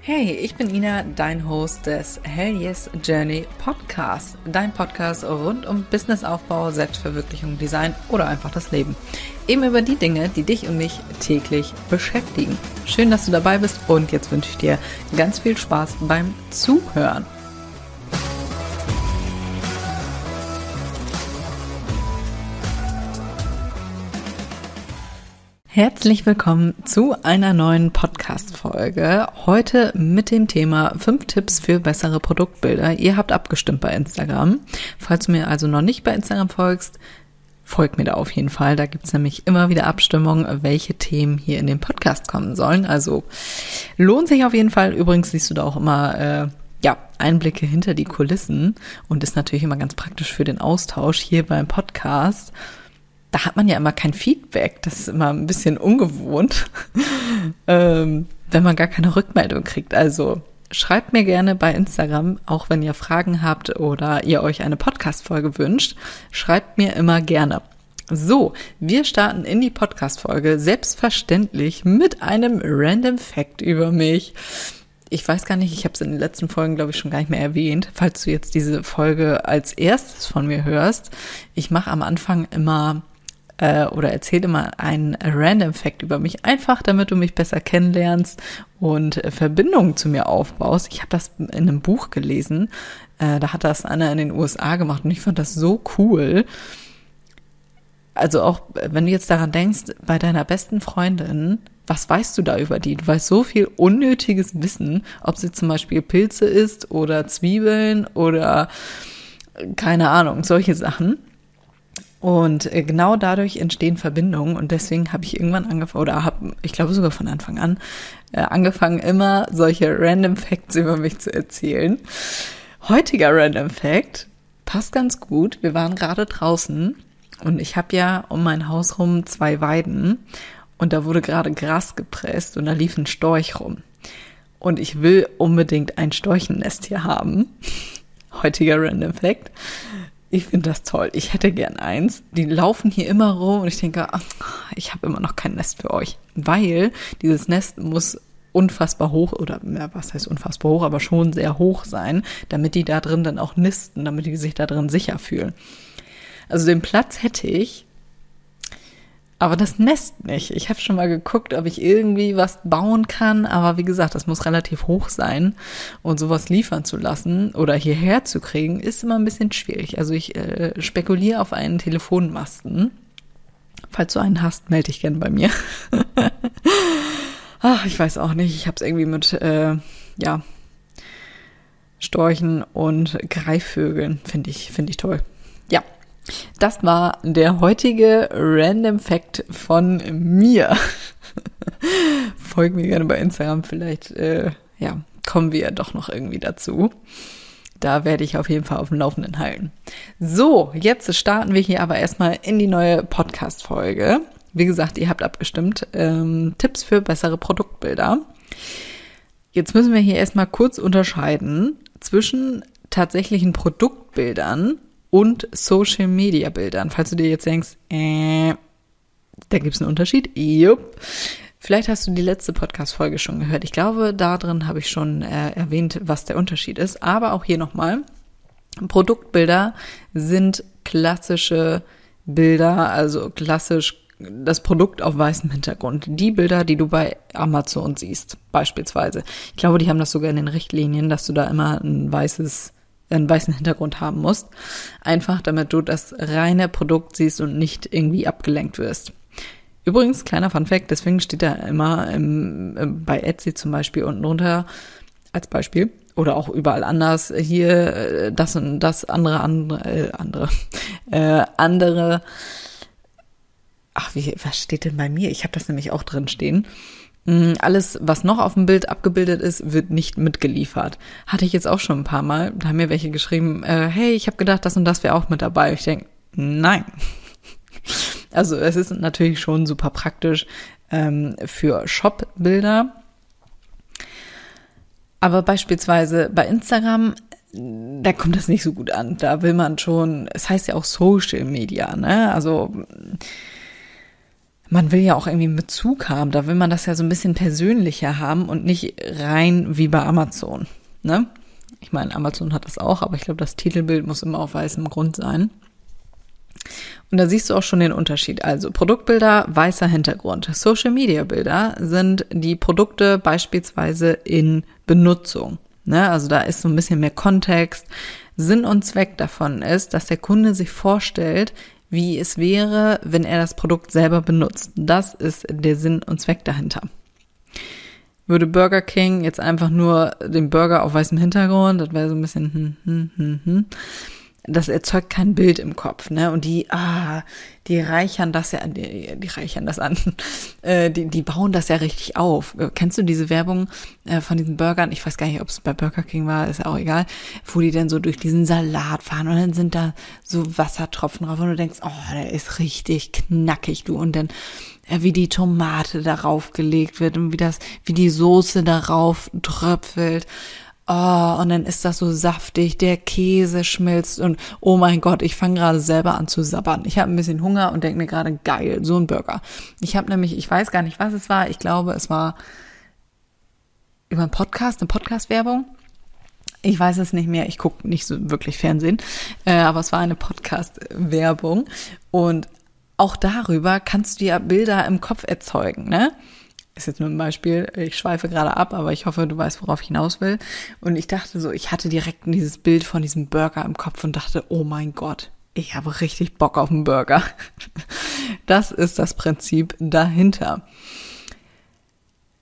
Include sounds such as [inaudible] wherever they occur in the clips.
Hey, ich bin Ina, dein Host des Hell Yes Journey Podcast. Dein Podcast rund um Businessaufbau, Selbstverwirklichung, Design oder einfach das Leben. Eben über die Dinge, die dich und mich täglich beschäftigen. Schön, dass du dabei bist und jetzt wünsche ich dir ganz viel Spaß beim Zuhören. Herzlich willkommen zu einer neuen Podcast-Folge. Heute mit dem Thema 5 Tipps für bessere Produktbilder. Ihr habt abgestimmt bei Instagram. Falls du mir also noch nicht bei Instagram folgst, folgt mir da auf jeden Fall. Da gibt's nämlich immer wieder Abstimmungen, welche Themen hier in den Podcast kommen sollen. Also lohnt sich auf jeden Fall. Übrigens siehst du da auch immer äh, ja, Einblicke hinter die Kulissen und ist natürlich immer ganz praktisch für den Austausch hier beim Podcast da hat man ja immer kein Feedback. Das ist immer ein bisschen ungewohnt, [laughs] ähm, wenn man gar keine Rückmeldung kriegt. Also schreibt mir gerne bei Instagram, auch wenn ihr Fragen habt oder ihr euch eine Podcast-Folge wünscht. Schreibt mir immer gerne. So, wir starten in die Podcast-Folge selbstverständlich mit einem Random Fact über mich. Ich weiß gar nicht, ich habe es in den letzten Folgen, glaube ich, schon gar nicht mehr erwähnt. Falls du jetzt diese Folge als erstes von mir hörst, ich mache am Anfang immer äh, oder erzähle mal einen Random Fact über mich, einfach damit du mich besser kennenlernst und äh, Verbindungen zu mir aufbaust. Ich habe das in einem Buch gelesen, äh, da hat das einer in den USA gemacht und ich fand das so cool. Also auch, wenn du jetzt daran denkst, bei deiner besten Freundin, was weißt du da über die? Du weißt so viel unnötiges Wissen, ob sie zum Beispiel Pilze isst oder Zwiebeln oder keine Ahnung, solche Sachen. Und äh, genau dadurch entstehen Verbindungen und deswegen habe ich irgendwann angefangen, oder habe, ich glaube sogar von Anfang an, äh, angefangen, immer solche Random Facts über mich zu erzählen. Heutiger Random Fact passt ganz gut. Wir waren gerade draußen und ich habe ja um mein Haus rum zwei Weiden und da wurde gerade Gras gepresst und da lief ein Storch rum. Und ich will unbedingt ein Storchennest hier haben. [laughs] Heutiger Random Fact. Ich finde das toll. Ich hätte gern eins. Die laufen hier immer rum und ich denke, ich habe immer noch kein Nest für euch. Weil dieses Nest muss unfassbar hoch oder ja, was heißt unfassbar hoch, aber schon sehr hoch sein, damit die da drin dann auch nisten, damit die sich da drin sicher fühlen. Also den Platz hätte ich, aber das Nest nicht. Ich habe schon mal geguckt, ob ich irgendwie was bauen kann, aber wie gesagt, das muss relativ hoch sein und sowas liefern zu lassen oder hierher zu kriegen, ist immer ein bisschen schwierig. Also ich äh, spekuliere auf einen Telefonmasten. Falls du einen hast, melde dich gerne bei mir. [laughs] Ach, ich weiß auch nicht. Ich habe es irgendwie mit äh, ja Storchen und Greifvögeln finde ich finde ich toll. Ja, das war der heutige Random Fact von mir. [laughs] Folgt mir gerne bei Instagram, vielleicht äh, ja, kommen wir doch noch irgendwie dazu. Da werde ich auf jeden Fall auf dem Laufenden halten. So, jetzt starten wir hier aber erstmal in die neue Podcast-Folge. Wie gesagt, ihr habt abgestimmt. Ähm, Tipps für bessere Produktbilder. Jetzt müssen wir hier erstmal kurz unterscheiden zwischen tatsächlichen Produktbildern und Social Media Bildern. Falls du dir jetzt denkst, äh, da gibt's einen Unterschied. Jupp. Vielleicht hast du die letzte Podcast-Folge schon gehört. Ich glaube, da drin habe ich schon äh, erwähnt, was der Unterschied ist. Aber auch hier nochmal. Produktbilder sind klassische Bilder, also klassisch das Produkt auf weißem Hintergrund. Die Bilder, die du bei Amazon siehst, beispielsweise. Ich glaube, die haben das sogar in den Richtlinien, dass du da immer ein weißes einen weißen Hintergrund haben musst. Einfach damit du das reine Produkt siehst und nicht irgendwie abgelenkt wirst. Übrigens, kleiner Fun Fact, deswegen steht da immer im, bei Etsy zum Beispiel unten drunter als Beispiel. Oder auch überall anders. Hier äh, das und das andere andere äh, andere [laughs] äh, andere. Ach wie was steht denn bei mir? Ich habe das nämlich auch drin stehen alles, was noch auf dem Bild abgebildet ist, wird nicht mitgeliefert. Hatte ich jetzt auch schon ein paar Mal. Da haben mir welche geschrieben, äh, hey, ich habe gedacht, das und das wäre auch mit dabei. Ich denke, nein. [laughs] Also es ist natürlich schon super praktisch ähm, für Shop-Bilder. Aber beispielsweise bei Instagram, da kommt das nicht so gut an. Da will man schon, es heißt ja auch Social Media, ne? Also man will ja auch irgendwie einen Bezug haben. Da will man das ja so ein bisschen persönlicher haben und nicht rein wie bei Amazon. Ne? Ich meine, Amazon hat das auch, aber ich glaube, das Titelbild muss immer auf weißem Grund sein. Und da siehst du auch schon den Unterschied. Also Produktbilder, weißer Hintergrund. Social Media Bilder sind die Produkte beispielsweise in Benutzung. Ne? Also da ist so ein bisschen mehr Kontext. Sinn und Zweck davon ist, dass der Kunde sich vorstellt, wie es wäre, wenn er das Produkt selber benutzt. Das ist der Sinn und Zweck dahinter. Würde Burger King jetzt einfach nur den Burger auf weißem Hintergrund, das wäre so ein bisschen hm, hm, hm, hm das erzeugt kein Bild im Kopf, ne? Und die, ah, die reichern das ja, die, die reichern das an, [laughs] äh, die, die bauen das ja richtig auf. Kennst du diese Werbung äh, von diesen Burgern? Ich weiß gar nicht, ob es bei Burger King war, ist ja auch egal, wo die dann so durch diesen Salat fahren und dann sind da so Wassertropfen drauf und du denkst, oh, der ist richtig knackig, du. Und dann äh, wie die Tomate darauf gelegt wird und wie das, wie die Soße darauf tröpfelt. Oh, und dann ist das so saftig, der Käse schmilzt und oh mein Gott, ich fange gerade selber an zu sabbern. Ich habe ein bisschen Hunger und denke mir gerade, geil, so ein Burger. Ich habe nämlich, ich weiß gar nicht, was es war. Ich glaube, es war über einen Podcast, eine Podcast-Werbung. Ich weiß es nicht mehr, ich gucke nicht so wirklich Fernsehen, äh, aber es war eine Podcast-Werbung und auch darüber kannst du ja Bilder im Kopf erzeugen, ne? Ist jetzt nur ein Beispiel, ich schweife gerade ab, aber ich hoffe, du weißt, worauf ich hinaus will. Und ich dachte so, ich hatte direkt dieses Bild von diesem Burger im Kopf und dachte, oh mein Gott, ich habe richtig Bock auf einen Burger. [laughs] Das ist das Prinzip dahinter.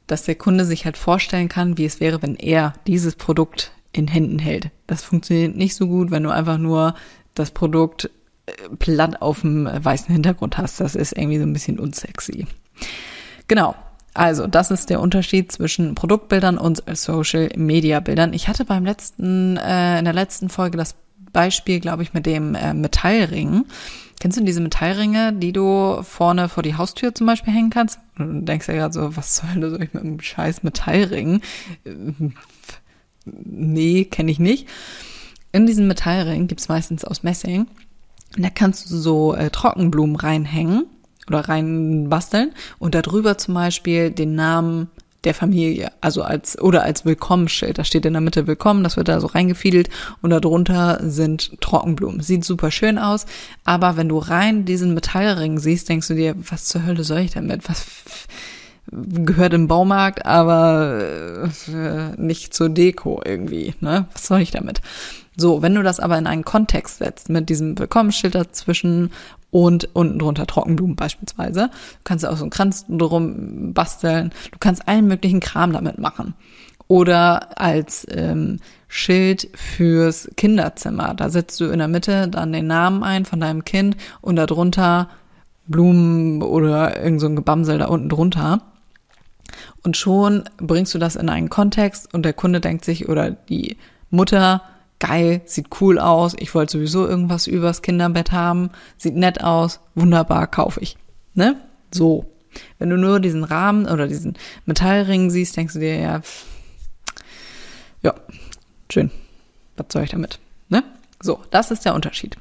Dass der Kunde sich halt vorstellen kann, wie es wäre, wenn er dieses Produkt in Händen hält. Das funktioniert nicht so gut, wenn du einfach nur das Produkt äh, platt auf dem weißen Hintergrund hast. Das ist irgendwie so ein bisschen unsexy. Genau. Also, das ist der Unterschied zwischen Produktbildern und Social Media Bildern. Ich hatte beim letzten, äh, in der letzten Folge das Beispiel, glaube ich, mit dem äh, Metallring. Kennst du diese Metallringe, die du vorne vor die Haustür zum Beispiel hängen kannst? Und du denkst ja gerade so, was soll das ich mit einem scheiß Metallring? nee, kenne ich nicht. In diesen Metallring gibt's meistens aus Messing. da kannst du so äh, Trockenblumen reinhängen oder rein basteln und darüber zum Beispiel den Namen der Familie, also als oder als Willkommensschild. Da steht in der Mitte Willkommen, das wird da so reingefiedelt und darunter sind Trockenblumen. Sieht super schön aus, aber wenn du rein diesen Metallring siehst, denkst du dir, was zur Hölle soll ich damit? Was gehört im Baumarkt, aber äh, nicht zur Deko irgendwie, ne? Was soll ich damit? So, wenn du das aber in einen Kontext setzt mit diesem Willkommensschild dazwischen und unten drunter Trockenblumen beispielsweise, du kannst auch so einen Kranz drum basteln, du kannst allen möglichen Kram damit machen. Oder als ähm, Schild fürs Kinderzimmer. Da setzt du in der Mitte dann den Namen ein von deinem Kind und darunter Blumen oder irgend so ein Gebamsel da unten drunter. Und schon bringst du das in einen Kontext und der Kunde denkt sich oder die Mutter geil, sieht cool aus, ich wollte sowieso irgendwas übers Kinderbett haben, sieht nett aus, wunderbar, kaufe ich. Ne? So. Wenn du nur diesen Rahmen oder diesen Metallring siehst, denkst du dir, ja, ja, schön. Was soll ich damit? Ne? So, das ist der Unterschied.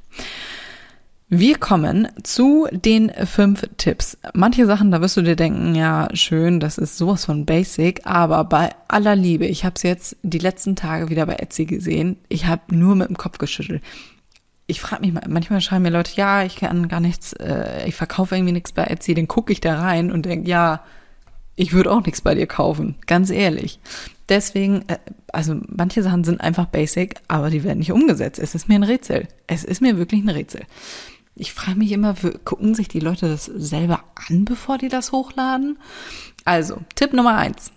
Wir kommen zu den fünf Tipps. Manche Sachen, da wirst du dir denken, ja, schön, das ist sowas von basic, aber bei aller Liebe, ich habe es jetzt die letzten Tage wieder bei Etsy gesehen, ich habe nur mit dem Kopf geschüttelt. Ich frage mich mal, manchmal schreiben mir Leute, ja, ich kann gar nichts, äh, ich verkaufe irgendwie nichts bei Etsy, dann gucke ich da rein und denke, ja, ich würde auch nichts bei dir kaufen, ganz ehrlich. Deswegen, äh, also manche Sachen sind einfach basic, aber die werden nicht umgesetzt. Es ist mir ein Rätsel. Es ist mir wirklich ein Rätsel. Ich frage mich immer, gucken sich die Leute das selber an, bevor die das hochladen? Also, Tipp Nummer eins.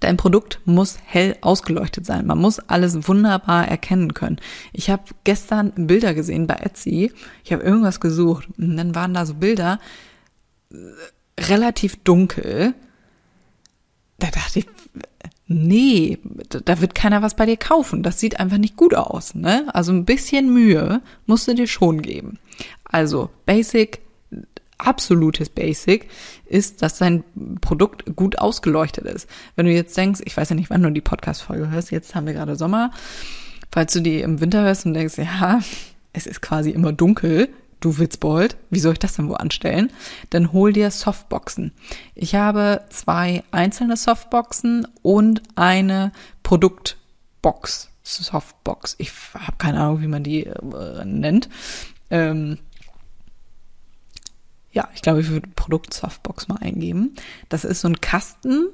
Dein Produkt muss hell ausgeleuchtet sein. Man muss alles wunderbar erkennen können. Ich habe gestern Bilder gesehen bei Etsy. Ich habe irgendwas gesucht und dann waren da so Bilder äh, relativ dunkel. Da dachte ich, nee, da wird keiner was bei dir kaufen. Das sieht einfach nicht gut aus. Ne? Also ein bisschen Mühe musst du dir schon geben. Also Basic, absolutes Basic ist, dass dein Produkt gut ausgeleuchtet ist. Wenn du jetzt denkst, ich weiß ja nicht, wann du die Podcast-Folge hörst, jetzt haben wir gerade Sommer, falls du die im Winter hörst und denkst, ja, [laughs] es ist quasi immer dunkel, du Witzbold, wie soll ich das denn wo anstellen? Dann hol dir Softboxen. Ich habe zwei einzelne Softboxen und eine Produktbox. Softbox. Ich habe keine Ahnung, wie man die äh, nennt. Ähm, ja, ich glaube, ich würde Produkt Softbox mal eingeben. Das ist so ein Kasten,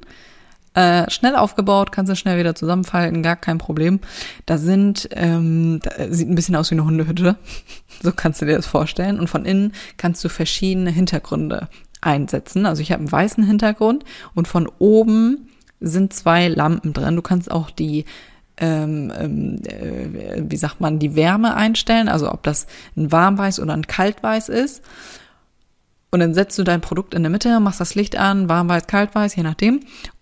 äh, schnell aufgebaut, kannst du schnell wieder zusammenfalten, gar kein Problem. Da sind, ähm, da sieht ein bisschen aus wie eine Hundehütte. [laughs] so kannst du dir das vorstellen. Und von innen kannst du verschiedene Hintergründe einsetzen. Also ich habe einen weißen Hintergrund und von oben sind zwei Lampen drin. Du kannst auch die ähm, ähm, äh, wie sagt man, die Wärme einstellen, also ob das ein Warmweiß oder ein Kaltweiß ist. Und dann setzt du dein Produkt in der Mitte, machst das Licht an, warmweiß, kaltweiß, je nachdem.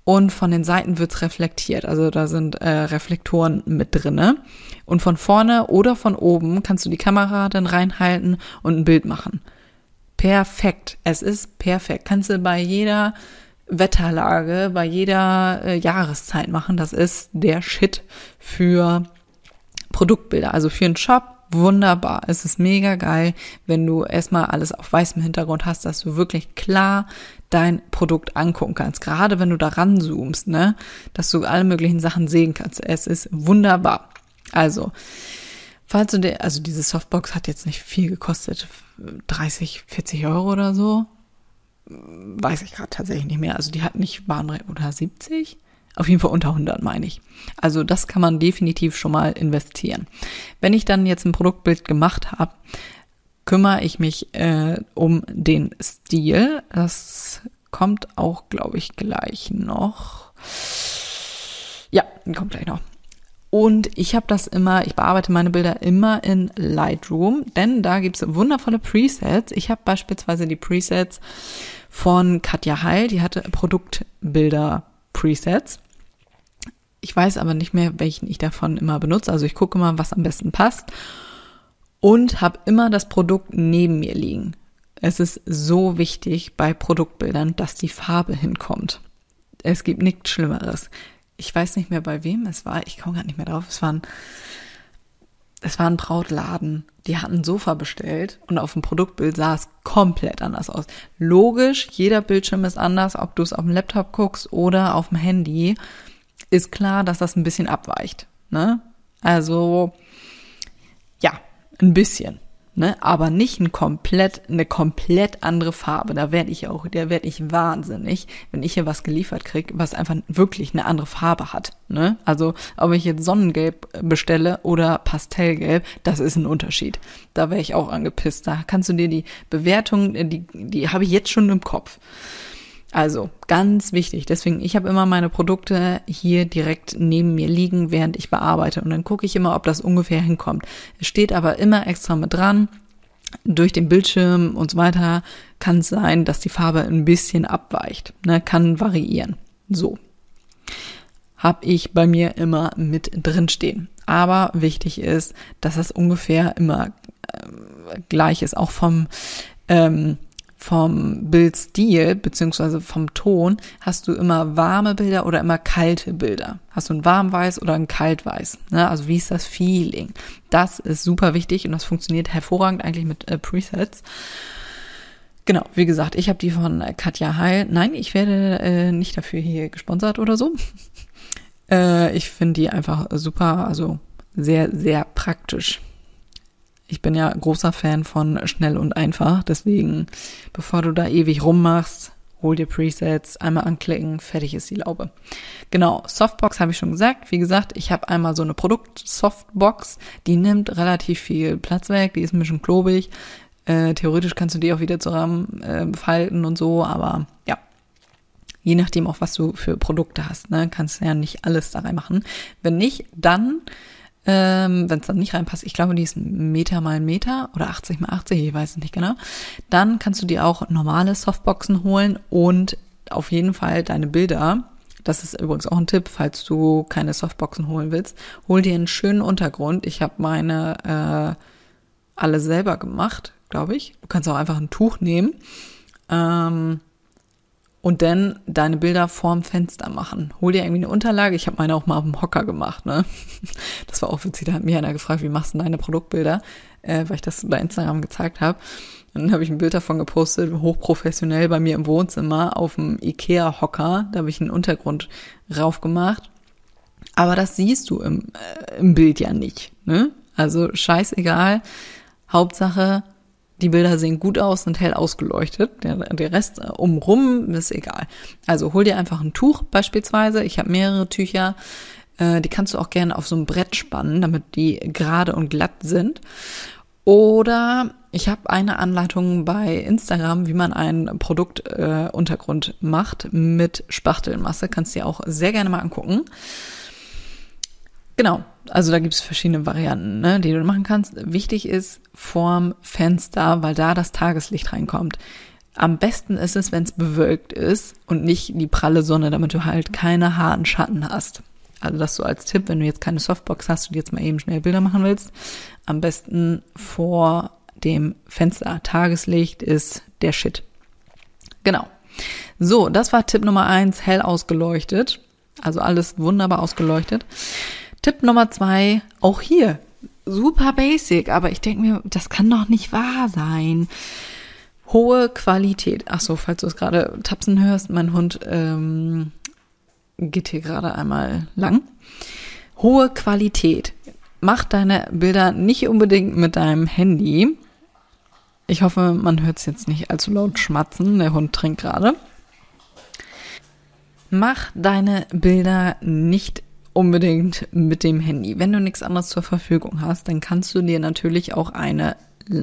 Und von den Seiten wird's reflektiert. Also da sind äh, Reflektoren mit drinne. Und von vorne oder von oben kannst du die Kamera dann reinhalten und ein Bild machen. Perfekt. Es ist perfekt. Kannst du bei jeder Wetterlage, bei jeder äh, Jahreszeit machen. Das ist der Shit für Produktbilder. Also für einen Shop wunderbar. Es ist mega geil, wenn du erstmal alles auf weißem Hintergrund hast, dass du wirklich klar dein Produkt angucken kannst. Gerade wenn du da ranzoomst, ne, dass du alle möglichen Sachen sehen kannst. Es ist wunderbar. Also, falls du dir, also diese Softbox hat jetzt nicht viel gekostet, 30, 40 Euro oder so. Weiß ich gerade tatsächlich nicht mehr. Also die hat nicht Bahnre oder 70? Auf jeden Fall unter 100 meine ich. Also das kann man definitiv schon mal investieren. Wenn ich dann jetzt ein Produktbild gemacht habe, kümmere ich mich äh, um den Stil. Das kommt auch, glaube ich, gleich noch. Ja, kommt gleich noch. Und ich habe das immer, ich bearbeite meine Bilder immer in Lightroom, denn da gibt's wundervolle Presets. Ich habe beispielsweise die Presets von Katja Heil, die hatte Produktbilder Presets. Ich weiß aber nicht mehr, welchen ich davon immer benutze. Also ich gucke mal, was am besten passt und habe immer das Produkt neben mir liegen. Es ist so wichtig bei Produktbildern, dass die Farbe hinkommt. Es gibt nichts Schlimmeres. Ich weiß nicht mehr, bei wem es war. Ich komme gar nicht mehr drauf. Es war ein, es war ein Brautladen. Die hatten ein Sofa bestellt und auf dem Produktbild sah es komplett anders aus. Logisch, jeder Bildschirm ist anders, ob du es auf dem Laptop guckst oder auf dem Handy ist klar, dass das ein bisschen abweicht. Ne? Also ja, ein bisschen. Ne, aber nicht ein komplett, eine komplett andere Farbe. Da werde ich auch, der werde ich wahnsinnig, wenn ich hier was geliefert krieg, was einfach wirklich eine andere Farbe hat. Ne? Also ob ich jetzt Sonnengelb bestelle oder Pastellgelb, das ist ein Unterschied. Da wäre ich auch angepisst. Da kannst du dir die Bewertung, die, die habe ich jetzt schon im Kopf. Also ganz wichtig. Deswegen, ich habe immer meine Produkte hier direkt neben mir liegen, während ich bearbeite. Und dann gucke ich immer, ob das ungefähr hinkommt. Es steht aber immer extra mit dran. Durch den Bildschirm und so weiter kann es sein, dass die Farbe ein bisschen abweicht. Ne, kann variieren. So. Habe ich bei mir immer mit drin stehen. Aber wichtig ist, dass das ungefähr immer äh, gleich ist. Auch vom ähm, vom Bildstil beziehungsweise vom Ton hast du immer warme Bilder oder immer kalte Bilder. Hast du ein Warmweiß oder ein Kaltweiß? Ne? Also wie ist das Feeling? Das ist super wichtig und das funktioniert hervorragend eigentlich mit äh, Presets. Genau, wie gesagt, ich habe die von Katja Heil. Nein, ich werde äh, nicht dafür hier gesponsert oder so. [laughs] äh, ich finde die einfach super, also sehr, sehr praktisch ich bin ja großer Fan von schnell und einfach. Deswegen, bevor du da ewig rummachst, hol dir Presets, einmal anklicken, fertig ist die Laube. Genau, Softbox habe ich schon gesagt. Wie gesagt, ich habe einmal so eine Produkt-Softbox, die nimmt relativ viel Platz weg, die ist ein bisschen klobig. Äh, theoretisch kannst du die auch wieder zusammen äh, und so, aber ja. Je nachdem auch, was du für Produkte hast, ne, kannst du ja nicht alles da reinmachen. Wenn nicht, dann ähm, wenn es dann nicht reinpasst, ich glaube, die ist Meter mal Meter oder 80 mal 80, ich weiß es nicht genau, dann kannst du dir auch normale Softboxen holen und auf jeden Fall deine Bilder, das ist übrigens auch ein Tipp, falls du keine Softboxen holen willst, hol dir einen schönen Untergrund. Ich habe meine äh, alle selber gemacht, glaube ich. Du kannst auch einfach ein Tuch nehmen. Ähm, und dann deine Bilder vorm Fenster machen. Hol dir irgendwie eine Unterlage. Ich habe meine auch mal auf dem Hocker gemacht, ne? [laughs] Das war auch witzig. Da hat mir einer gefragt, wie machst du deine Produktbilder? Äh, weil ich das bei Instagram gezeigt habe. Dann habe ich ein Bild davon gepostet, hochprofessionell bei mir im Wohnzimmer auf dem Ikea-Hocker. Da habe ich einen Untergrund rauf gemacht. Aber das siehst du im, äh, im Bild ja nicht. Ne? Also scheißegal. Hauptsache, die Bilder sehen gut aus, sind hell ausgeleuchtet. Der, der Rest äh, umrum ist egal. Also hol dir einfach ein Tuch beispielsweise. Ich habe mehrere Tücher. Äh, die kannst du auch gerne auf so ein Brett spannen, damit die gerade und glatt sind. Oder ich habe eine Anleitung bei Instagram, wie man einen Produktuntergrund äh, macht mit Spachtelmasse. Kannst du dir auch sehr gerne mal angucken. Genau, also da gibt es verschiedene Varianten, ne, die du machen kannst. Wichtig ist vorm Fenster, weil da das Tageslicht reinkommt. Am besten ist es, wenn es bewölkt ist und nicht die pralle Sonne, damit du halt keine harten Schatten hast. Also das so als Tipp, wenn du jetzt keine Softbox hast und jetzt mal eben schnell Bilder machen willst, am besten vor dem Fenster. Tageslicht ist der Shit. Genau. So, das war Tipp Nummer eins, hell ausgeleuchtet. Also alles wunderbar ausgeleuchtet. Tipp Nummer zwei, auch hier, super basic, aber ich denke mir, das kann doch nicht wahr sein. Hohe Qualität. Ach so, falls du es gerade tapsen hörst, mein Hund ähm, geht hier gerade einmal lang. Hohe Qualität. Mach deine Bilder nicht unbedingt mit deinem Handy. Ich hoffe, man hört es jetzt nicht allzu laut schmatzen. Der Hund trinkt gerade. Mach deine Bilder nicht unbedingt mit dem Handy. Wenn du nichts anderes zur Verfügung hast, dann kannst du dir natürlich auch eine,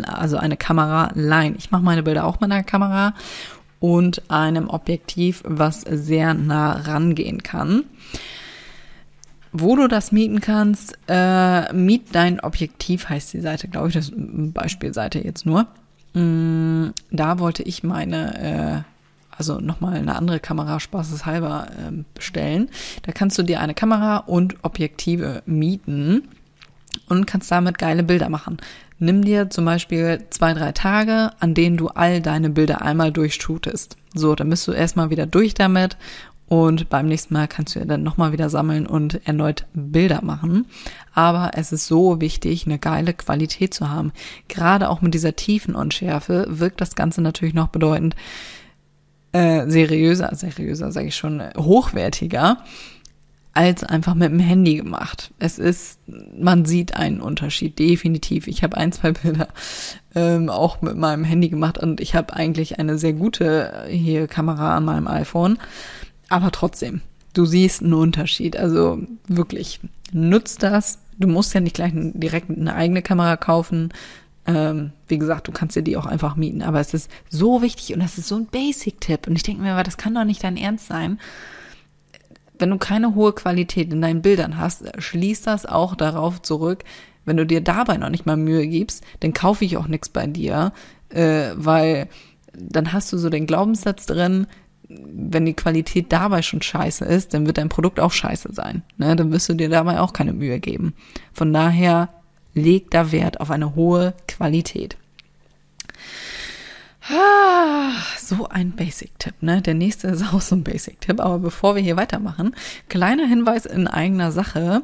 also eine Kamera leihen. Ich mache meine Bilder auch mit einer Kamera und einem Objektiv, was sehr nah rangehen kann. Wo du das mieten kannst, äh, miet dein Objektiv heißt die Seite, glaube ich, das eine Beispielseite jetzt nur. Mm, da wollte ich meine äh, also nochmal eine andere Kamera spaßeshalber äh, bestellen. Da kannst du dir eine Kamera und Objektive mieten und kannst damit geile Bilder machen. Nimm dir zum Beispiel zwei, drei Tage, an denen du all deine Bilder einmal durchshootest. So, dann bist du erstmal wieder durch damit und beim nächsten Mal kannst du ja dann nochmal wieder sammeln und erneut Bilder machen. Aber es ist so wichtig, eine geile Qualität zu haben. Gerade auch mit dieser Tiefenunschärfe wirkt das Ganze natürlich noch bedeutend äh, seriöser, seriöser sage ich schon, hochwertiger als einfach mit dem Handy gemacht. Es ist, man sieht einen Unterschied, definitiv. Ich habe ein, zwei Bilder ähm, auch mit meinem Handy gemacht und ich habe eigentlich eine sehr gute hier Kamera an meinem iPhone. Aber trotzdem, du siehst einen Unterschied. Also wirklich, nutzt das. Du musst ja nicht gleich direkt eine eigene Kamera kaufen, ähm, wie gesagt, du kannst dir die auch einfach mieten, aber es ist so wichtig und das ist so ein Basic-Tipp. Und ich denke mir, aber das kann doch nicht dein Ernst sein. Wenn du keine hohe Qualität in deinen Bildern hast, schließt das auch darauf zurück, wenn du dir dabei noch nicht mal Mühe gibst, dann kaufe ich auch nichts bei dir, äh, weil dann hast du so den Glaubenssatz drin, wenn die Qualität dabei schon scheiße ist, dann wird dein Produkt auch scheiße sein. Ne? Dann wirst du dir dabei auch keine Mühe geben. Von daher legt da Wert auf eine hohe Qualität. Ah, so ein Basic-Tipp, ne? Der nächste ist auch so ein Basic-Tipp. Aber bevor wir hier weitermachen, kleiner Hinweis in eigener Sache.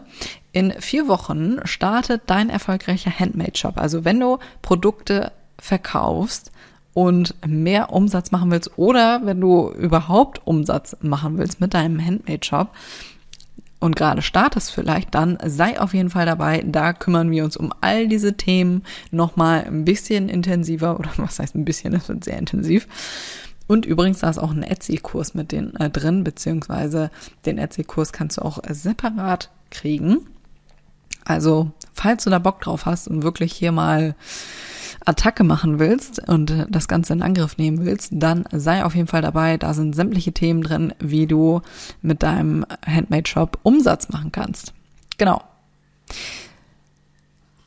In vier Wochen startet dein erfolgreicher Handmade-Shop. Also wenn du Produkte verkaufst und mehr Umsatz machen willst oder wenn du überhaupt Umsatz machen willst mit deinem Handmade-Shop, und gerade startest vielleicht, dann sei auf jeden Fall dabei. Da kümmern wir uns um all diese Themen nochmal ein bisschen intensiver oder [laughs] was heißt ein bisschen, das wird sehr intensiv. Und übrigens, da ist auch ein Etsy-Kurs mit den, äh, drin, beziehungsweise den Etsy-Kurs kannst du auch separat kriegen. Also, falls du da Bock drauf hast und wirklich hier mal Attacke machen willst und das Ganze in Angriff nehmen willst, dann sei auf jeden Fall dabei. Da sind sämtliche Themen drin, wie du mit deinem Handmade-Shop Umsatz machen kannst. Genau.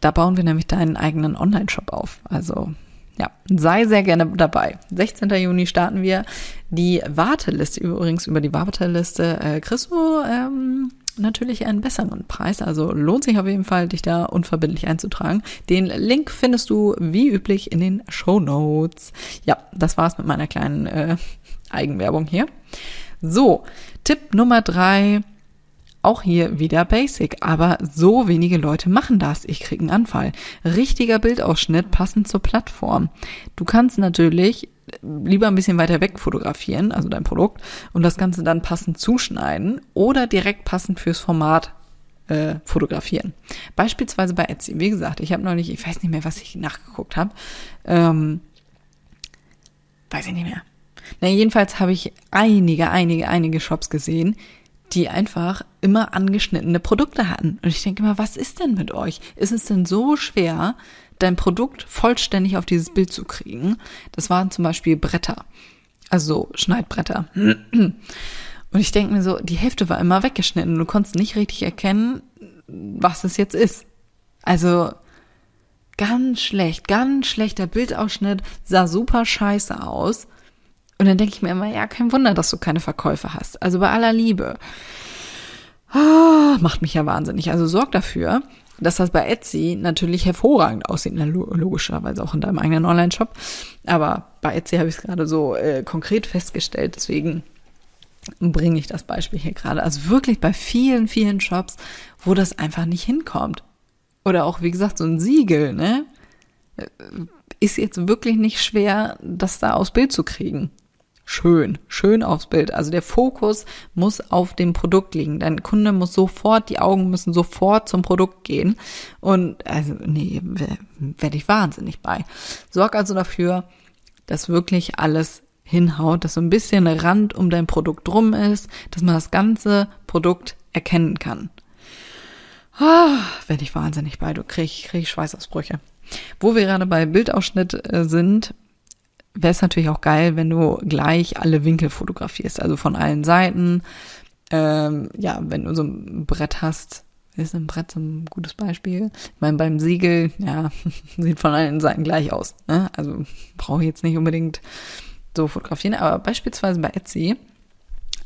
Da bauen wir nämlich deinen eigenen Online-Shop auf. Also ja, sei sehr gerne dabei. 16. Juni starten wir die Warteliste. Übrigens über die Warteliste äh, kriegst du ähm, natürlich einen besseren Preis. Also lohnt sich auf jeden Fall, dich da unverbindlich einzutragen. Den Link findest du wie üblich in den Show Notes. Ja, das war's mit meiner kleinen äh, Eigenwerbung hier. So, Tipp Nummer drei. Auch hier wieder Basic, aber so wenige Leute machen das. Ich kriege einen Anfall. Richtiger Bildausschnitt passend zur Plattform. Du kannst natürlich lieber ein bisschen weiter weg fotografieren, also dein Produkt, und das Ganze dann passend zuschneiden oder direkt passend fürs Format äh, fotografieren. Beispielsweise bei Etsy. Wie gesagt, ich habe noch nicht, ich weiß nicht mehr, was ich nachgeguckt habe. Ähm, weiß ich nicht mehr. Na, jedenfalls habe ich einige, einige, einige Shops gesehen, die einfach immer angeschnittene Produkte hatten. Und ich denke immer, was ist denn mit euch? Ist es denn so schwer, dein Produkt vollständig auf dieses Bild zu kriegen? Das waren zum Beispiel Bretter. Also Schneidbretter. Und ich denke mir so, die Hälfte war immer weggeschnitten. Du konntest nicht richtig erkennen, was es jetzt ist. Also ganz schlecht, ganz schlechter Bildausschnitt, sah super scheiße aus. Und dann denke ich mir immer, ja, kein Wunder, dass du keine Verkäufe hast. Also bei aller Liebe. Macht mich ja wahnsinnig. Also sorg dafür, dass das bei Etsy natürlich hervorragend aussieht, logischerweise auch in deinem eigenen Online-Shop. Aber bei Etsy habe ich es gerade so äh, konkret festgestellt, deswegen bringe ich das Beispiel hier gerade. Also wirklich bei vielen, vielen Shops, wo das einfach nicht hinkommt. Oder auch, wie gesagt, so ein Siegel, ne? Äh, ist jetzt wirklich nicht schwer, das da aus Bild zu kriegen schön, schön aufs Bild. Also der Fokus muss auf dem Produkt liegen. Dein Kunde muss sofort, die Augen müssen sofort zum Produkt gehen. Und also, nee, werde ich wahnsinnig bei. Sorg also dafür, dass wirklich alles hinhaut, dass so ein bisschen Rand um dein Produkt drum ist, dass man das ganze Produkt erkennen kann. Ah, werde ich wahnsinnig bei. Du krieg, krieg Schweißausbrüche. Wo wir gerade bei Bildausschnitt äh, sind, wäre es natürlich auch geil, wenn du gleich alle Winkel fotografierst, also von allen Seiten. Ähm, ja, wenn du so ein Brett hast, ist ein Brett so ein gutes Beispiel. Ich meine, beim Siegel, ja, [laughs] sieht von allen Seiten gleich aus. Ne? Also brauche ich jetzt nicht unbedingt so fotografieren, aber beispielsweise bei Etsy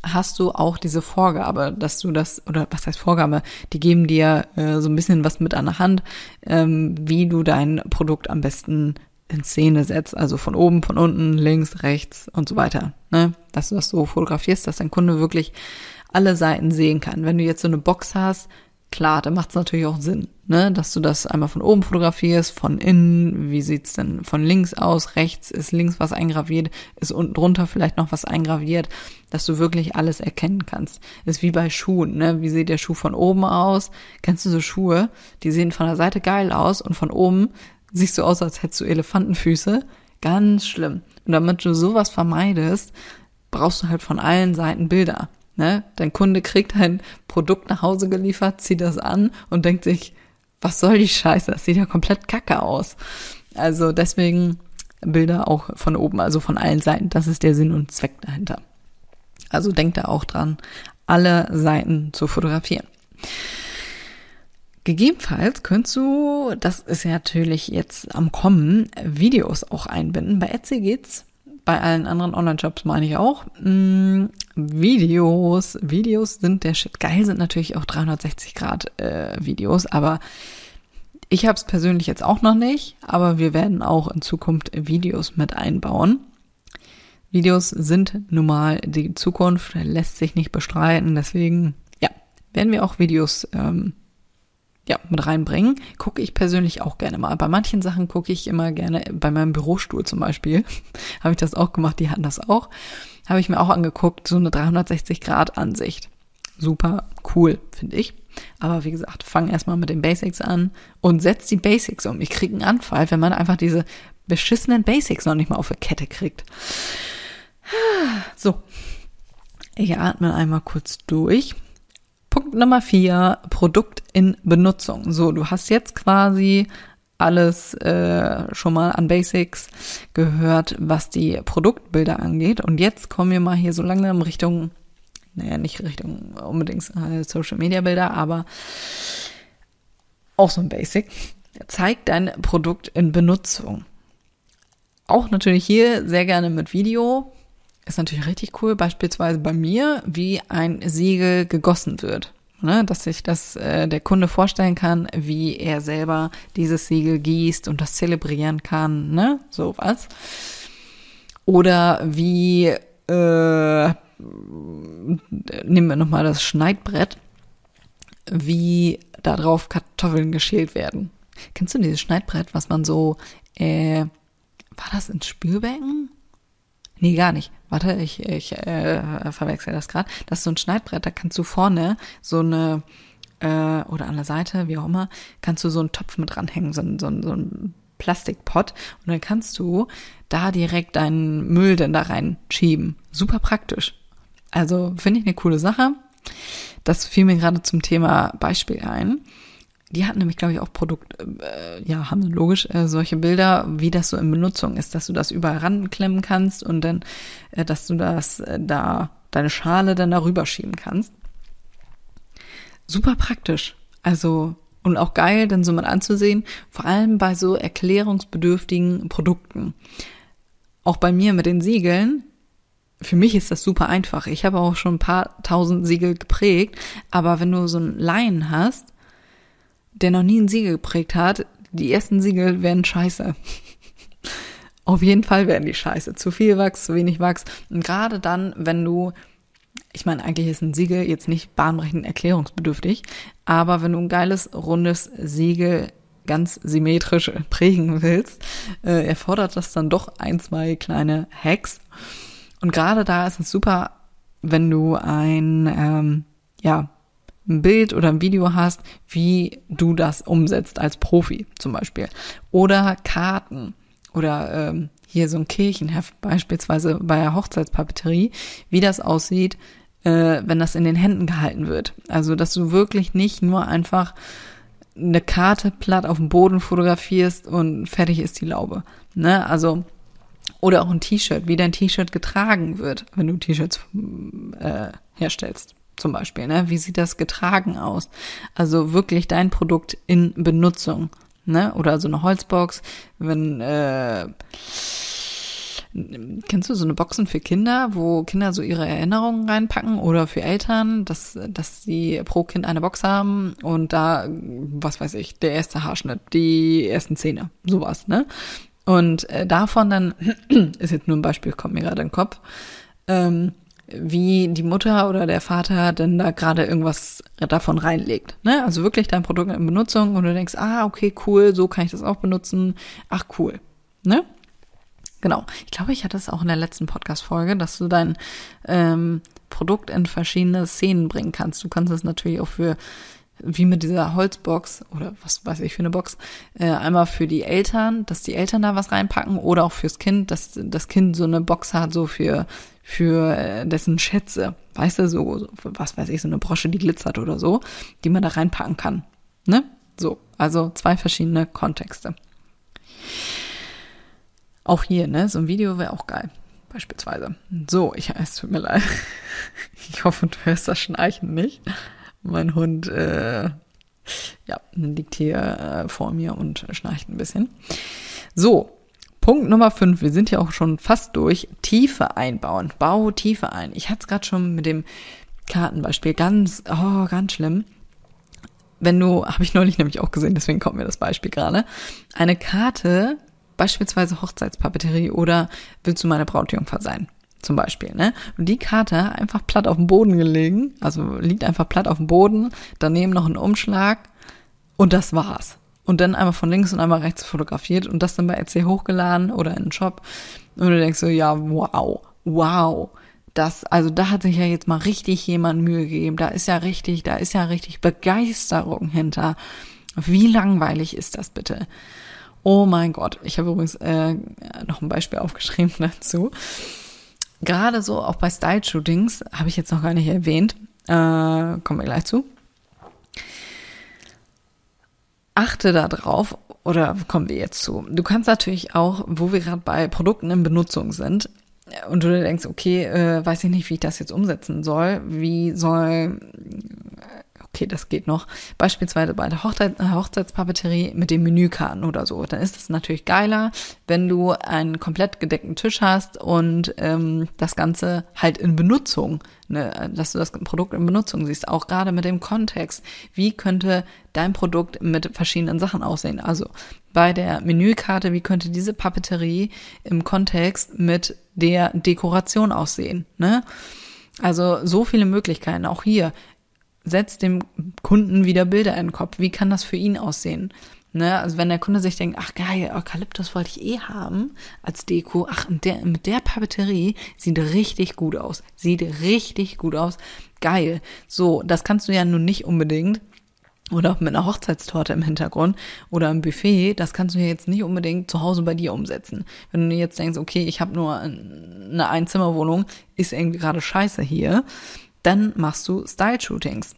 hast du auch diese Vorgabe, dass du das, oder was heißt Vorgabe, die geben dir äh, so ein bisschen was mit an der Hand, ähm, wie du dein Produkt am besten in Szene setzt, also von oben, von unten, links, rechts und so weiter. Ne? Dass du das so fotografierst, dass dein Kunde wirklich alle Seiten sehen kann. Wenn du jetzt so eine Box hast, klar, dann macht es natürlich auch Sinn, ne? dass du das einmal von oben fotografierst, von innen, wie sieht's denn von links aus, rechts ist links was eingraviert, ist unten drunter vielleicht noch was eingraviert, dass du wirklich alles erkennen kannst. Ist wie bei Schuhen, ne? Wie sieht der Schuh von oben aus? Kennst du so Schuhe? Die sehen von der Seite geil aus und von oben siehst du aus, als hättest du Elefantenfüße. Ganz schlimm. Und damit du sowas vermeidest, brauchst du halt von allen Seiten Bilder. Ne? Dein Kunde kriegt ein Produkt nach Hause geliefert, zieht das an und denkt sich, was soll die Scheiße? Das sieht ja komplett kacke aus. Also deswegen Bilder auch von oben, also von allen Seiten. Das ist der Sinn und Zweck dahinter. Also denk da auch dran, alle Seiten zu fotografieren. Gegebenenfalls könntest du, das ist ja natürlich jetzt am Kommen, Videos auch einbinden. Bei Etsy geht's. Bei allen anderen Online-Shops meine ich auch. Mm, Videos, Videos sind der Shit. Geil sind natürlich auch 360 Grad äh, Videos, aber ich habe es persönlich jetzt auch noch nicht, aber wir werden auch in Zukunft Videos mit einbauen. Videos sind nun mal die Zukunft, lässt sich nicht bestreiten, deswegen ja, werden wir auch Videos ähm, ja, mit reinbringen. Gucke ich persönlich auch gerne mal. Bei manchen Sachen gucke ich immer gerne, bei meinem Bürostuhl zum Beispiel, [laughs] habe ich das auch gemacht, die hatten das auch. Habe ich mir auch angeguckt, so eine 360-Grad-Ansicht. Super cool, finde ich. Aber wie gesagt, fang erstmal mit den Basics an und setz die Basics um. Ich kriege einen Anfall, wenn man einfach diese beschissenen Basics noch nicht mal auf der Kette kriegt. [sighs] So. Ich atme einmal kurz durch. Punkt Nummer vier, Produkt in Benutzung. So, du hast jetzt quasi alles äh, schon mal an Basics gehört, was die Produktbilder angeht. Und jetzt kommen wir mal hier so langsam Richtung, naja, nicht Richtung unbedingt äh, Social Media Bilder, aber auch so ein Basic. Zeig dein Produkt in Benutzung. Auch natürlich hier sehr gerne mit Video. Ist natürlich richtig cool, beispielsweise bei mir, wie ein Siegel gegossen wird. ne? dass sich das äh, der Kunde vorstellen kann, wie er selber dieses Siegel gießt und das zelebrieren kann, ne? Sowas. Oder wie äh, nehmen wir nochmal das Schneidbrett, wie da drauf Kartoffeln geschält werden. Kennst du dieses Schneidbrett, was man so, äh, war das ins Spülbecken? Nee, gar nicht. Warte, ich, ich äh, verwechsel das gerade. Das ist so ein Schneidbrett, da kannst du vorne so eine, äh, oder an der Seite, wie auch immer, kannst du so einen Topf mit dranhängen, so, so, so ein Plastikpott. Und dann kannst du da direkt deinen Müll dann da reinschieben. Super praktisch. Also finde ich eine coole Sache. Das fiel mir gerade zum Thema Beispiel ein. Die hatten nämlich, glaube ich, auch Produkt, äh, ja, haben logisch äh, solche Bilder, wie das so in Benutzung ist, dass du das überall ranklemmen kannst und dann, äh, dass du das äh, da, deine Schale dann darüber schieben kannst. Super praktisch. Also, und auch geil, dann so mal anzusehen, vor allem bei so erklärungsbedürftigen Produkten. Auch bei mir mit den Siegeln, für mich ist das super einfach. Ich habe auch schon ein paar tausend Siegel geprägt, aber wenn du so einen Laien hast, der noch nie ein Siegel geprägt hat, die ersten Siegel werden scheiße. [laughs] Auf jeden Fall werden die scheiße. Zu viel Wachs, zu wenig Wachs. Und gerade dann, wenn du, ich meine, eigentlich ist ein Siegel jetzt nicht bahnbrechend erklärungsbedürftig, aber wenn du ein geiles, rundes Siegel ganz symmetrisch prägen willst, äh, erfordert das dann doch ein, zwei kleine Hacks. Und gerade da ist es super, wenn du ein, ähm, ja, ein Bild oder ein Video hast, wie du das umsetzt als Profi zum Beispiel. Oder Karten oder ähm, hier so ein Kirchenheft beispielsweise bei der Hochzeitspapeterie, wie das aussieht, äh, wenn das in den Händen gehalten wird. Also dass du wirklich nicht nur einfach eine Karte platt auf dem Boden fotografierst und fertig ist die Laube. Ne? Also oder auch ein T-Shirt, wie dein T-Shirt getragen wird, wenn du T-Shirts äh, herstellst zum Beispiel. Ne? Wie sieht das getragen aus? Also wirklich dein Produkt in Benutzung. Ne? Oder so eine Holzbox, wenn äh, Kennst du so eine Boxen für Kinder, wo Kinder so ihre Erinnerungen reinpacken oder für Eltern, dass, dass sie pro Kind eine Box haben und da, was weiß ich, der erste Haarschnitt, die ersten Zähne, sowas, ne? Und äh, davon dann, [clears throat] ist jetzt nur ein Beispiel, kommt mir gerade in den Kopf, ähm, wie die Mutter oder der Vater denn da gerade irgendwas davon reinlegt. Ne? Also wirklich dein Produkt in Benutzung und du denkst, ah, okay, cool, so kann ich das auch benutzen. Ach, cool. Ne? Genau. Ich glaube, ich hatte es auch in der letzten Podcast-Folge, dass du dein ähm, Produkt in verschiedene Szenen bringen kannst. Du kannst es natürlich auch für wie mit dieser Holzbox oder was weiß ich für eine Box, äh, einmal für die Eltern, dass die Eltern da was reinpacken oder auch fürs Kind, dass das Kind so eine Box hat, so für für äh, dessen Schätze, weißt du, so, was weiß ich, so eine Brosche, die glitzert oder so, die man da reinpacken kann. Ne? So, also zwei verschiedene Kontexte. Auch hier, ne, so ein Video wäre auch geil, beispielsweise. So, ich, es tut mir leid. [laughs] Ich hoffe, du hörst das Schnarchen nicht. Mein Hund, äh, ja, liegt hier äh, vor mir und schnarcht ein bisschen. So, Punkt Nummer fünf, wir sind ja auch schon fast durch. Tiefe einbauen. Bau Tiefe ein. Ich hatte es gerade schon mit dem Kartenbeispiel. Ganz, oh, ganz schlimm. Wenn du, habe ich neulich nämlich auch gesehen, deswegen kommt mir das Beispiel gerade. Eine Karte, beispielsweise Hochzeitspapeterie oder willst du meine Brautjungfer sein? Zum Beispiel, ne? Und die Karte einfach platt auf dem Boden gelegen, also liegt einfach platt auf dem Boden, daneben noch ein Umschlag und das war's und dann einmal von links und einmal rechts fotografiert und das dann bei Etsy hochgeladen oder in den Shop. Und du denkst so, ja, wow, wow. Das, also da hat sich ja jetzt mal richtig jemand Mühe gegeben. Da ist ja richtig, da ist ja richtig Begeisterung hinter. Wie langweilig ist das bitte? Oh mein Gott. Ich habe übrigens äh, noch ein Beispiel [laughs] aufgeschrieben dazu. Gerade so auch bei Style-Shootings, habe ich jetzt noch gar nicht erwähnt, äh, kommen wir gleich zu achte da drauf, oder kommen wir jetzt zu? Du kannst natürlich auch, wo wir gerade bei Produkten in Benutzung sind, und du denkst, okay, äh, weiß ich nicht, wie ich das jetzt umsetzen soll. Wie soll, okay, das geht noch. Beispielsweise bei der Hochzeit, äh, Hochzeitspapeterie mit den Menükarten oder so. Dann ist es natürlich geiler, wenn du einen komplett gedeckten Tisch hast und ähm, das Ganze halt in Benutzung, ne, dass du das Produkt in Benutzung siehst. Auch gerade mit dem Kontext. Wie könnte dein Produkt mit verschiedenen Sachen aussehen? Also bei der Menükarte, wie könnte diese Papeterie im Kontext mit der Dekoration aussehen? Ne? Also so viele Möglichkeiten. Auch hier setzt dem Kunden wieder Bilder in den Kopf. Wie kann das für ihn aussehen? Ne? Also wenn der Kunde sich denkt, ach geil, Eukalyptus wollte ich eh haben als Deko. Ach, mit der, mit der Papeterie sieht richtig gut aus. Sieht richtig gut aus. Geil. So, das kannst du ja nun nicht unbedingt oder auch mit einer Hochzeitstorte im Hintergrund oder im Buffet, das kannst du ja jetzt nicht unbedingt zu Hause bei dir umsetzen. Wenn du jetzt denkst, okay, ich habe nur eine Einzimmerwohnung, ist irgendwie gerade scheiße hier, dann machst du Style-Shootings.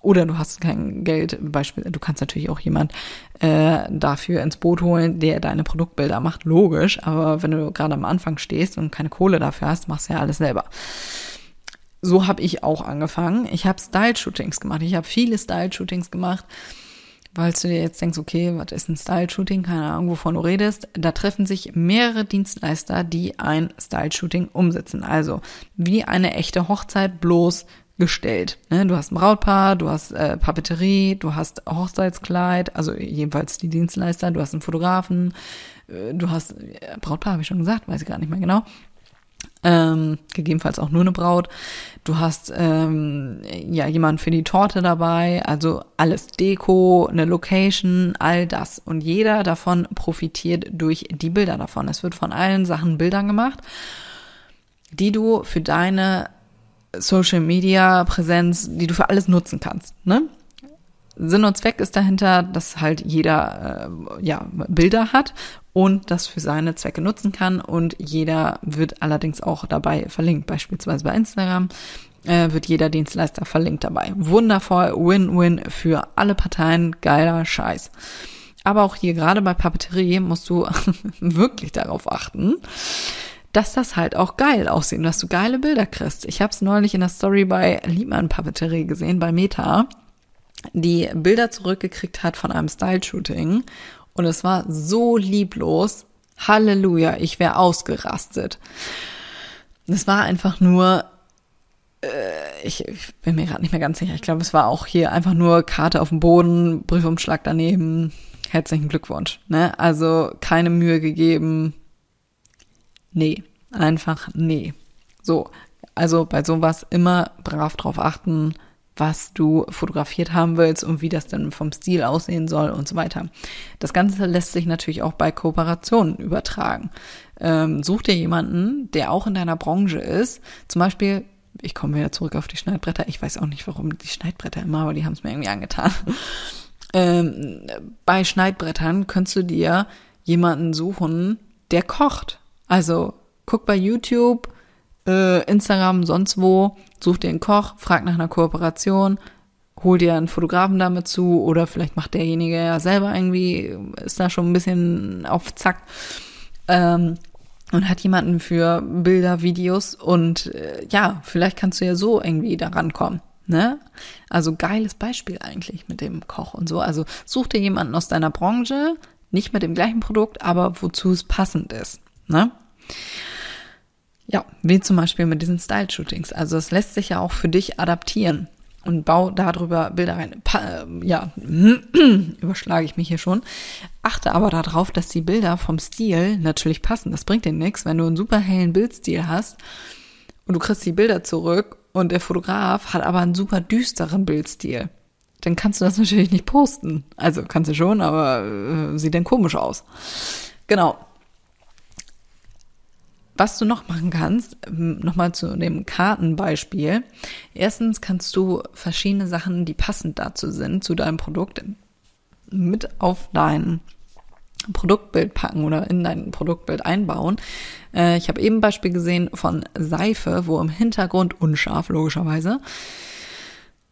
Oder du hast kein Geld, Beispiel, du kannst natürlich auch jemand äh, dafür ins Boot holen, der deine Produktbilder macht, logisch, aber wenn du gerade am Anfang stehst und keine Kohle dafür hast, machst du ja alles selber. So habe ich auch angefangen. Ich habe Style-Shootings gemacht. Ich habe viele Style-Shootings gemacht, weil du dir jetzt denkst, okay, was ist ein Style-Shooting? Keine Ahnung, wovon du redest. Da treffen sich mehrere Dienstleister, die ein Style-Shooting umsetzen. Also wie eine echte Hochzeit, bloß gestellt. Ne? Du hast ein Brautpaar, du hast äh, Papeterie, du hast Hochzeitskleid, also jedenfalls die Dienstleister, du hast einen Fotografen, äh, du hast äh, Brautpaar, habe ich schon gesagt, weiß ich gar nicht mehr genau. Ähm, gegebenenfalls auch nur eine Braut. Du hast ähm, ja jemanden für die Torte dabei, also alles Deko, eine Location, all das. Und jeder davon profitiert durch die Bilder davon. Es wird von allen Sachen Bildern gemacht, die du für deine Social Media Präsenz, die du für alles nutzen kannst. Ne? Sinn und Zweck ist dahinter, dass halt jeder äh, ja Bilder hat und das für seine Zwecke nutzen kann und jeder wird allerdings auch dabei verlinkt. Beispielsweise bei Instagram äh, wird jeder Dienstleister verlinkt dabei. Wundervoll, Win-Win für alle Parteien, geiler Scheiß. Aber auch hier gerade bei Papeterie musst du [laughs] wirklich darauf achten, dass das halt auch geil aussieht, dass du geile Bilder kriegst. Ich habe es neulich in der Story bei Liebmann Papeterie gesehen, bei Meta, die Bilder zurückgekriegt hat von einem Style-Shooting und es war so lieblos. Halleluja, ich wäre ausgerastet. Es war einfach nur, äh, ich, ich bin mir gerade nicht mehr ganz sicher. Ich glaube, es war auch hier einfach nur Karte auf dem Boden, Briefumschlag daneben. Herzlichen Glückwunsch. Ne? Also keine Mühe gegeben, Nee, einfach nee. So, also bei sowas immer brav drauf achten, was du fotografiert haben willst und wie das dann vom Stil aussehen soll und so weiter. Das Ganze lässt sich natürlich auch bei Kooperationen übertragen. Ähm, such dir jemanden, der auch in deiner Branche ist. Zum Beispiel, ich komme wieder zurück auf die Schneidbretter. Ich weiß auch nicht, warum die Schneidbretter immer, aber die haben es mir irgendwie angetan. [laughs] Ähm, bei Schneidbrettern könntest du dir jemanden suchen, der kocht. Also guck bei YouTube, äh, Instagram, sonst wo, such dir einen Koch, frag nach einer Kooperation, hol dir einen Fotografen damit zu oder vielleicht macht derjenige ja selber irgendwie, ist da schon ein bisschen auf Zack. Ähm, und hat jemanden für Bilder, Videos und äh, ja, vielleicht kannst du ja so irgendwie da rankommen. Ne? Also geiles Beispiel eigentlich mit dem Koch und so. Also such dir jemanden aus deiner Branche, nicht mit dem gleichen Produkt, aber wozu es passend ist. Ne? Ja, wie zum Beispiel mit diesen Style-Shootings. Also es lässt sich ja auch für dich adaptieren und bau darüber Bilder rein. Pa ja, [clears throat] überschlage ich mich hier schon. Achte aber darauf, dass die Bilder vom Stil natürlich passen. Das bringt dir nichts, wenn du einen super hellen Bildstil hast und du kriegst die Bilder zurück und der Fotograf hat aber einen super düsteren Bildstil. Dann kannst du das natürlich nicht posten. Also kannst du schon, aber äh, sieht dann komisch aus. Genau. Was du noch machen kannst, ähm, nochmal zu dem Kartenbeispiel. Erstens kannst du verschiedene Sachen, die passend dazu sind, zu deinem Produkt, mit auf dein Produktbild packen oder in dein Produktbild einbauen. Äh, ich habe eben ein Beispiel gesehen von Seife, wo im Hintergrund unscharf, logischerweise.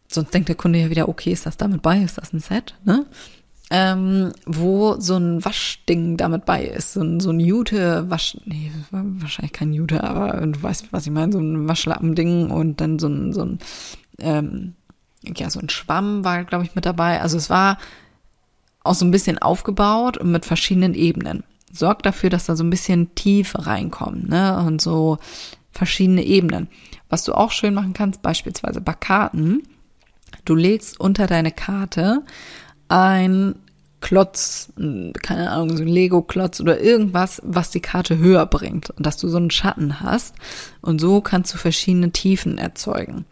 Sonst denkt der Kunde ja wieder, okay, ist das damit bei? Ist das ein Set? Ne? Ähm, wo so ein Waschding damit bei ist. So ein, so ein Jute-Wasch, nee, wahrscheinlich kein Jute, aber du weißt, was ich meine, so ein Waschlappending und dann so ein, so ein ähm, ja, so ein Schwamm war, glaube ich, mit dabei. Also es war auch so ein bisschen aufgebaut und mit verschiedenen Ebenen. Sorgt dafür, dass da so ein bisschen Tiefe reinkommt, ne? Und so verschiedene Ebenen. Was du auch schön machen kannst, beispielsweise bei Karten, du legst unter deine Karte ein Klotz, keine Ahnung, so ein Lego-Klotz oder irgendwas, was die Karte höher bringt und dass du so einen Schatten hast und so kannst du verschiedene Tiefen erzeugen.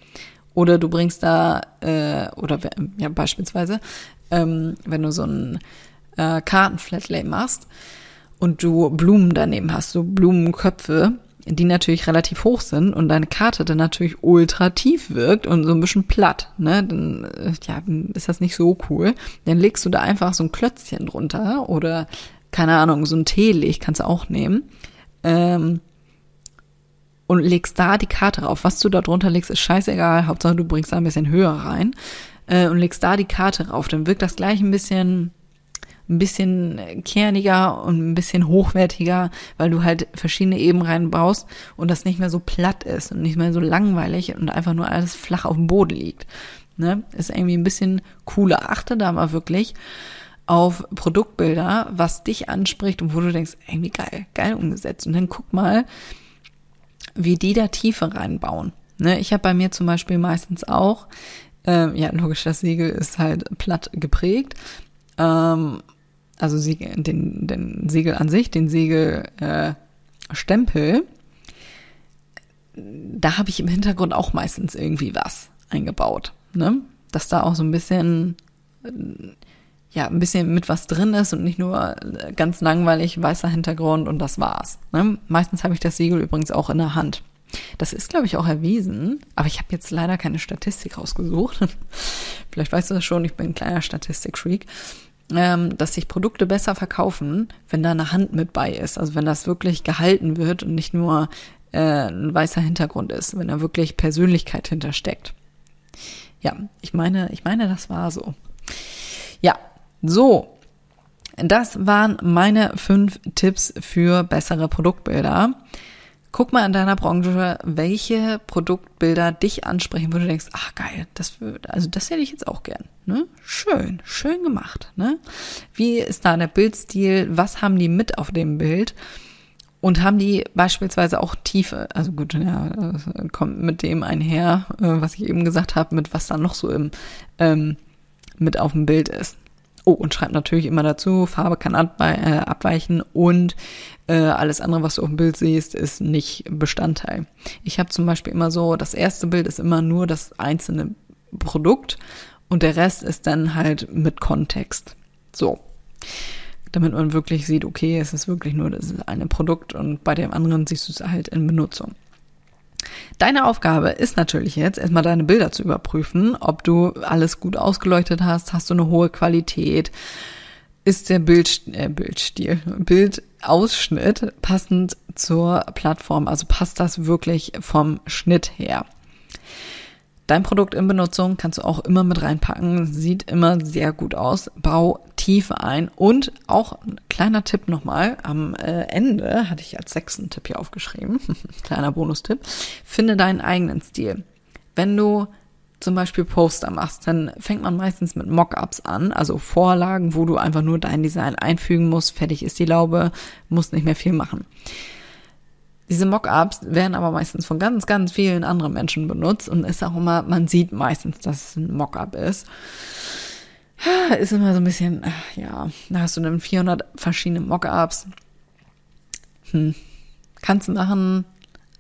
Oder du bringst da, äh, oder ja, beispielsweise, ähm, wenn du so ein äh, Kartenflatlay machst und du Blumen daneben hast, so Blumenköpfe, die natürlich relativ hoch sind und deine Karte dann natürlich ultra tief wirkt und so ein bisschen platt, ne, dann äh, ja, ist das nicht so cool. Dann legst du da einfach so ein Klötzchen drunter oder keine Ahnung, so ein Teelicht kannst du auch nehmen. Ähm, und legst da die Karte drauf. Was du da drunter legst, ist scheißegal. Hauptsache du bringst da ein bisschen höher rein äh, und legst da die Karte drauf. Dann wirkt das gleich ein bisschen ein bisschen kerniger und ein bisschen hochwertiger, weil du halt verschiedene Ebenen reinbaust und das nicht mehr so platt ist und nicht mehr so langweilig und einfach nur alles flach auf dem Boden liegt. Ne? Ist irgendwie ein bisschen cooler. Achte da mal wirklich auf Produktbilder, was dich anspricht und wo du denkst, irgendwie geil, geil umgesetzt. Und dann guck mal, wie die da Tiefe reinbauen. Ne? Ich habe bei mir zum Beispiel meistens auch, äh, ja, logisch, das Siegel ist halt platt geprägt. Ähm, also den, den Siegel an sich, den Siegelstempel, äh, da habe ich im Hintergrund auch meistens irgendwie was eingebaut, ne? Dass da auch so ein bisschen, ja, ein bisschen mit was drin ist und nicht nur ganz langweilig weißer Hintergrund und das war's. Ne? Meistens habe ich das Siegel übrigens auch in der Hand. Das ist, glaube ich, auch erwiesen, aber ich habe jetzt leider keine Statistik rausgesucht. [laughs] Vielleicht weißt du das schon, ich bin ein kleiner Statistikfreak ähm, dass sich Produkte besser verkaufen, wenn da eine Hand mit bei ist. Also wenn das wirklich gehalten wird und nicht nur äh, ein weißer Hintergrund ist, wenn da wirklich Persönlichkeit hintersteckt. Ja, ich meine, ich meine, das war so. Ja, so. Das waren meine fünf Tipps für bessere Produktbilder. Guck mal in deiner Branche, welche Produktbilder dich ansprechen, wo du denkst, ach geil, das würde, also das hätte ich jetzt auch gern. Ne? Schön, schön gemacht. Ne? Wie ist da der Bildstil? Was haben die mit auf dem Bild? Und haben die beispielsweise auch Tiefe? Also gut, ja, kommt mit dem einher, äh, was ich eben gesagt habe, mit was da noch so im ähm, mit auf dem Bild ist. Oh, und schreibt natürlich immer dazu, Farbe kann äh, abweichen und äh, alles andere, was du auf dem Bild siehst, ist nicht Bestandteil. Ich habe zum Beispiel immer so, das erste Bild ist immer nur das einzelne Produkt und der Rest ist dann halt mit Kontext. So. Damit man wirklich sieht, okay, es ist wirklich nur das eine Produkt und bei dem anderen siehst du es halt in Benutzung. Deine Aufgabe ist natürlich jetzt erstmal deine Bilder zu überprüfen, ob du alles gut ausgeleuchtet hast, hast du eine hohe Qualität, ist der Bild, äh, Bildstil, Bildausschnitt passend zur Plattform, also passt das wirklich vom Schnitt her. Dein Produkt in Benutzung kannst du auch immer mit reinpacken, sieht immer sehr gut aus. Bau Tiefe ein. Und auch ein kleiner Tipp nochmal, am äh, Ende hatte ich als sechsten Tipp hier aufgeschrieben, [laughs] kleiner Bonustipp, finde deinen eigenen Stil. Wenn du zum Beispiel Poster machst, dann fängt man meistens mit Mockups an, also Vorlagen, wo du einfach nur dein Design einfügen musst, fertig ist die Laube, musst nicht mehr viel machen. Diese Mockups werden aber meistens von ganz, ganz vielen anderen Menschen benutzt und ist auch immer, man sieht meistens, dass es ein Mockup ist. Ist immer so ein bisschen, ja, da hast du dann 400 verschiedene Mockups. Hm. Kannst du machen,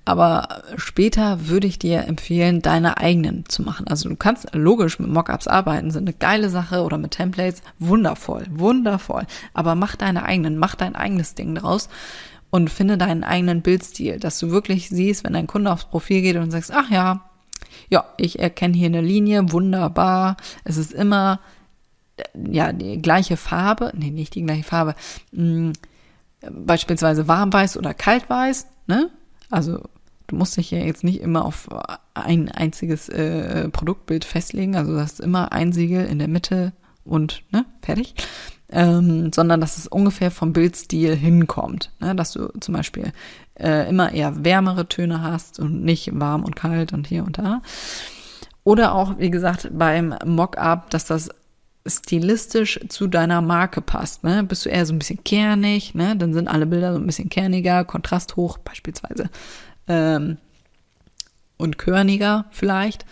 aber später würde ich dir empfehlen, deine eigenen zu machen. Also du kannst logisch mit Mockups arbeiten, sind eine geile Sache oder mit Templates, wundervoll, wundervoll. Aber mach deine eigenen, mach dein eigenes Ding draus und finde deinen eigenen Bildstil, dass du wirklich siehst, wenn dein Kunde aufs Profil geht und sagst, ach ja, ja, ich erkenne hier eine Linie, wunderbar. Es ist immer ja die gleiche Farbe, nee, nicht die gleiche Farbe. Hm, beispielsweise warmweiß oder kaltweiß, ne? Also du musst dich ja jetzt nicht immer auf ein einziges äh, Produktbild festlegen. Also du hast immer ein Siegel in der Mitte und ne, fertig ähm, sondern dass es ungefähr vom Bildstil hinkommt. Ne? Dass du zum Beispiel äh, immer eher wärmere Töne hast und nicht warm und kalt und hier und da. Oder auch, wie gesagt, beim Mockup, dass das stilistisch zu deiner Marke passt. Ne? Bist du eher so ein bisschen kernig, ne? dann sind alle Bilder so ein bisschen kerniger, Kontrast hoch beispielsweise ähm, und körniger vielleicht.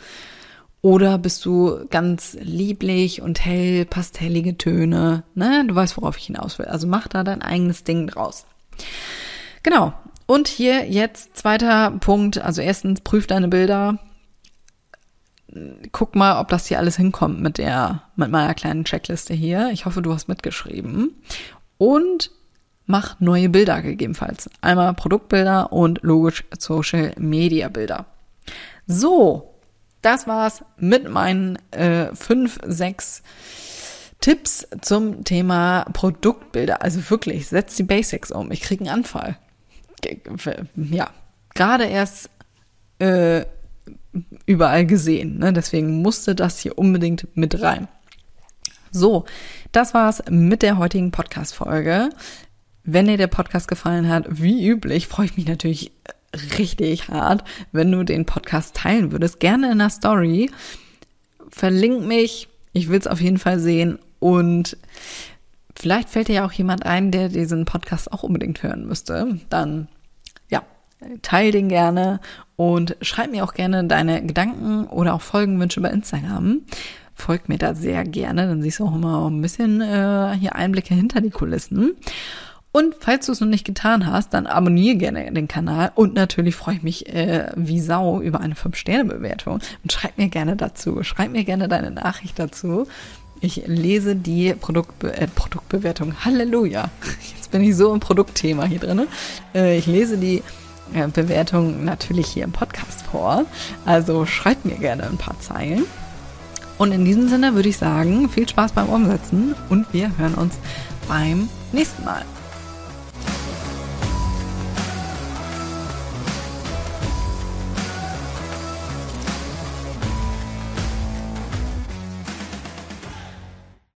Oder bist du ganz lieblich und hell, pastellige Töne? Ne? Du weißt, worauf ich hinaus will. Also mach da dein eigenes Ding draus. Genau. Und hier jetzt zweiter Punkt. Also erstens, prüf deine Bilder. Guck mal, ob das hier alles hinkommt mit der, mit meiner kleinen Checkliste hier. Ich hoffe, du hast mitgeschrieben. Und mach neue Bilder gegebenenfalls. Einmal Produktbilder und logisch Social Media Bilder. So, das war's mit meinen äh, fünf, sechs Tipps zum Thema Produktbilder. Also wirklich, setz die Basics um. Ich kriege einen Anfall. Ja, gerade erst äh, überall gesehen. Ne? Deswegen musste das hier unbedingt mit rein. So, das war's mit der heutigen Podcast-Folge. Wenn dir der Podcast gefallen hat, wie üblich, freue ich mich natürlich richtig hart, wenn du den Podcast teilen würdest. Gerne in der Story. Verlink mich. Ich will es auf jeden Fall sehen. Und vielleicht fällt dir ja auch jemand ein, der diesen Podcast auch unbedingt hören müsste. Dann, ja, teil den gerne und schreib mir auch gerne deine Gedanken oder auch Folgenwünsche bei Instagram. Folgt mir da sehr gerne, dann siehst du auch immer ein bisschen äh, hier Einblicke hinter die Kulissen. Und falls du es noch nicht getan hast, dann abonniere gerne den Kanal und natürlich freue ich mich äh, wie Sau über eine 5-Sterne-Bewertung und schreib mir gerne dazu. Schreib mir gerne deine Nachricht dazu. Ich lese die Produktbe äh, Produktbewertung. Halleluja. [laughs] Jetzt bin ich so im Produktthema hier drin. Äh, ich lese die äh, Bewertung natürlich hier im Podcast vor. Also schreib mir gerne ein paar Zeilen. Und in diesem Sinne würde ich sagen, viel Spaß beim Umsetzen und wir hören uns beim nächsten Mal.